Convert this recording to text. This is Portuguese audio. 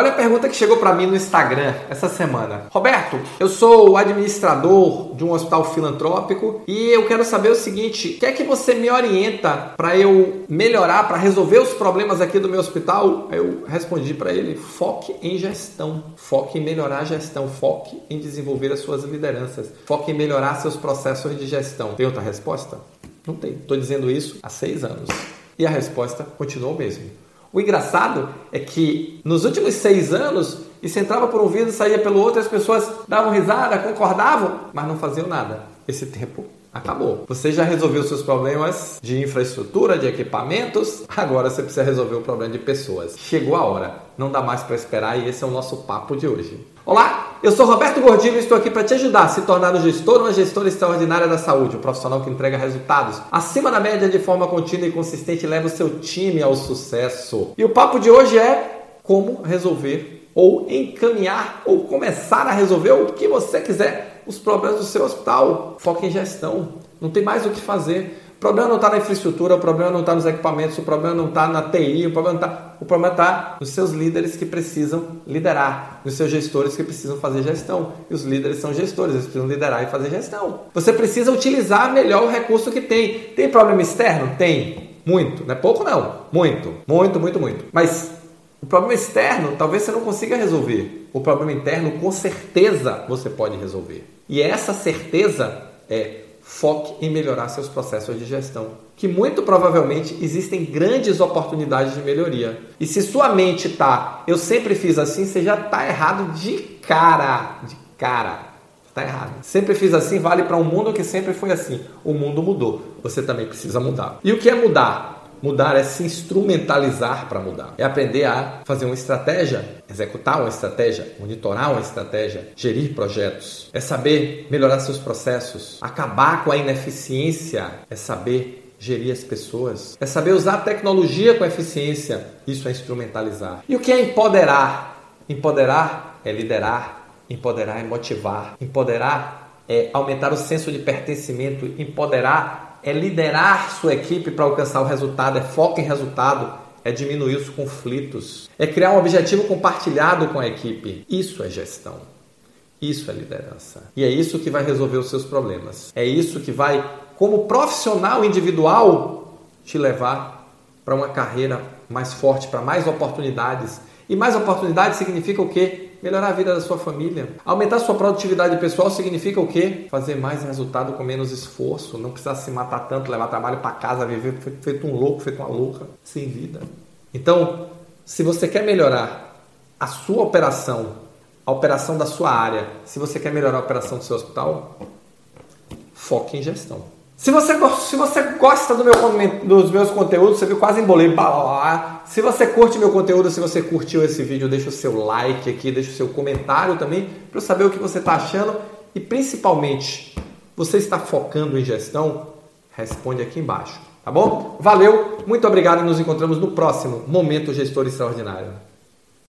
Olha a pergunta que chegou para mim no Instagram essa semana. Roberto, eu sou administrador de um hospital filantrópico e eu quero saber o seguinte: quer que você me orienta para eu melhorar, para resolver os problemas aqui do meu hospital? Eu respondi para ele: foque em gestão, foque em melhorar a gestão, foque em desenvolver as suas lideranças, foque em melhorar seus processos de gestão. Tem outra resposta? Não tem. Estou dizendo isso há seis anos e a resposta continuou mesmo. O engraçado é que nos últimos seis anos isso entrava por um ouvido saía pelo outro, as pessoas davam risada, concordavam, mas não faziam nada. Esse tempo acabou. Você já resolveu seus problemas de infraestrutura, de equipamentos, agora você precisa resolver o problema de pessoas. Chegou a hora, não dá mais para esperar e esse é o nosso papo de hoje. Olá, eu sou Roberto Gordilho e estou aqui para te ajudar a se tornar um gestor, uma gestora extraordinária da saúde, um profissional que entrega resultados acima da média de forma contínua e consistente e leva o seu time ao sucesso. E o papo de hoje é como resolver ou encaminhar ou começar a resolver o que você quiser os problemas do seu hospital. Foque em gestão. Não tem mais o que fazer. O problema não está na infraestrutura, o problema não está nos equipamentos, o problema não está na TI, o problema está. O problema está nos seus líderes que precisam liderar, nos seus gestores que precisam fazer gestão. E os líderes são gestores, eles precisam liderar e fazer gestão. Você precisa utilizar melhor o recurso que tem. Tem problema externo? Tem. Muito. Não é pouco, não. Muito. Muito, muito, muito. Mas o problema externo talvez você não consiga resolver. O problema interno, com certeza, você pode resolver. E essa certeza é foque em melhorar seus processos de gestão, que muito provavelmente existem grandes oportunidades de melhoria. E se sua mente tá, eu sempre fiz assim, você já tá errado de cara, de cara. Está errado. Sempre fiz assim, vale para um mundo que sempre foi assim. O mundo mudou. Você também precisa mudar. E o que é mudar? Mudar é se instrumentalizar para mudar. É aprender a fazer uma estratégia, executar uma estratégia, monitorar uma estratégia, gerir projetos. É saber melhorar seus processos, acabar com a ineficiência, é saber gerir as pessoas, é saber usar a tecnologia com eficiência. Isso é instrumentalizar. E o que é empoderar? Empoderar é liderar, empoderar é motivar, empoderar é aumentar o senso de pertencimento, empoderar é liderar sua equipe para alcançar o resultado, é foco em resultado, é diminuir os conflitos, é criar um objetivo compartilhado com a equipe. Isso é gestão. Isso é liderança. E é isso que vai resolver os seus problemas. É isso que vai, como profissional individual, te levar para uma carreira mais forte, para mais oportunidades. E mais oportunidades significa o quê? melhorar a vida da sua família. Aumentar sua produtividade pessoal significa o quê? Fazer mais resultado com menos esforço, não precisar se matar tanto, levar trabalho para casa, viver feito um louco, feito uma louca, sem vida. Então, se você quer melhorar a sua operação, a operação da sua área, se você quer melhorar a operação do seu hospital, foque em gestão. Se você, se você gosta do meu, dos meus conteúdos, você viu quase embolei. Se você curte meu conteúdo, se você curtiu esse vídeo, deixa o seu like aqui, deixa o seu comentário também para eu saber o que você está achando e principalmente, você está focando em gestão? Responde aqui embaixo, tá bom? Valeu, muito obrigado e nos encontramos no próximo Momento Gestor Extraordinário.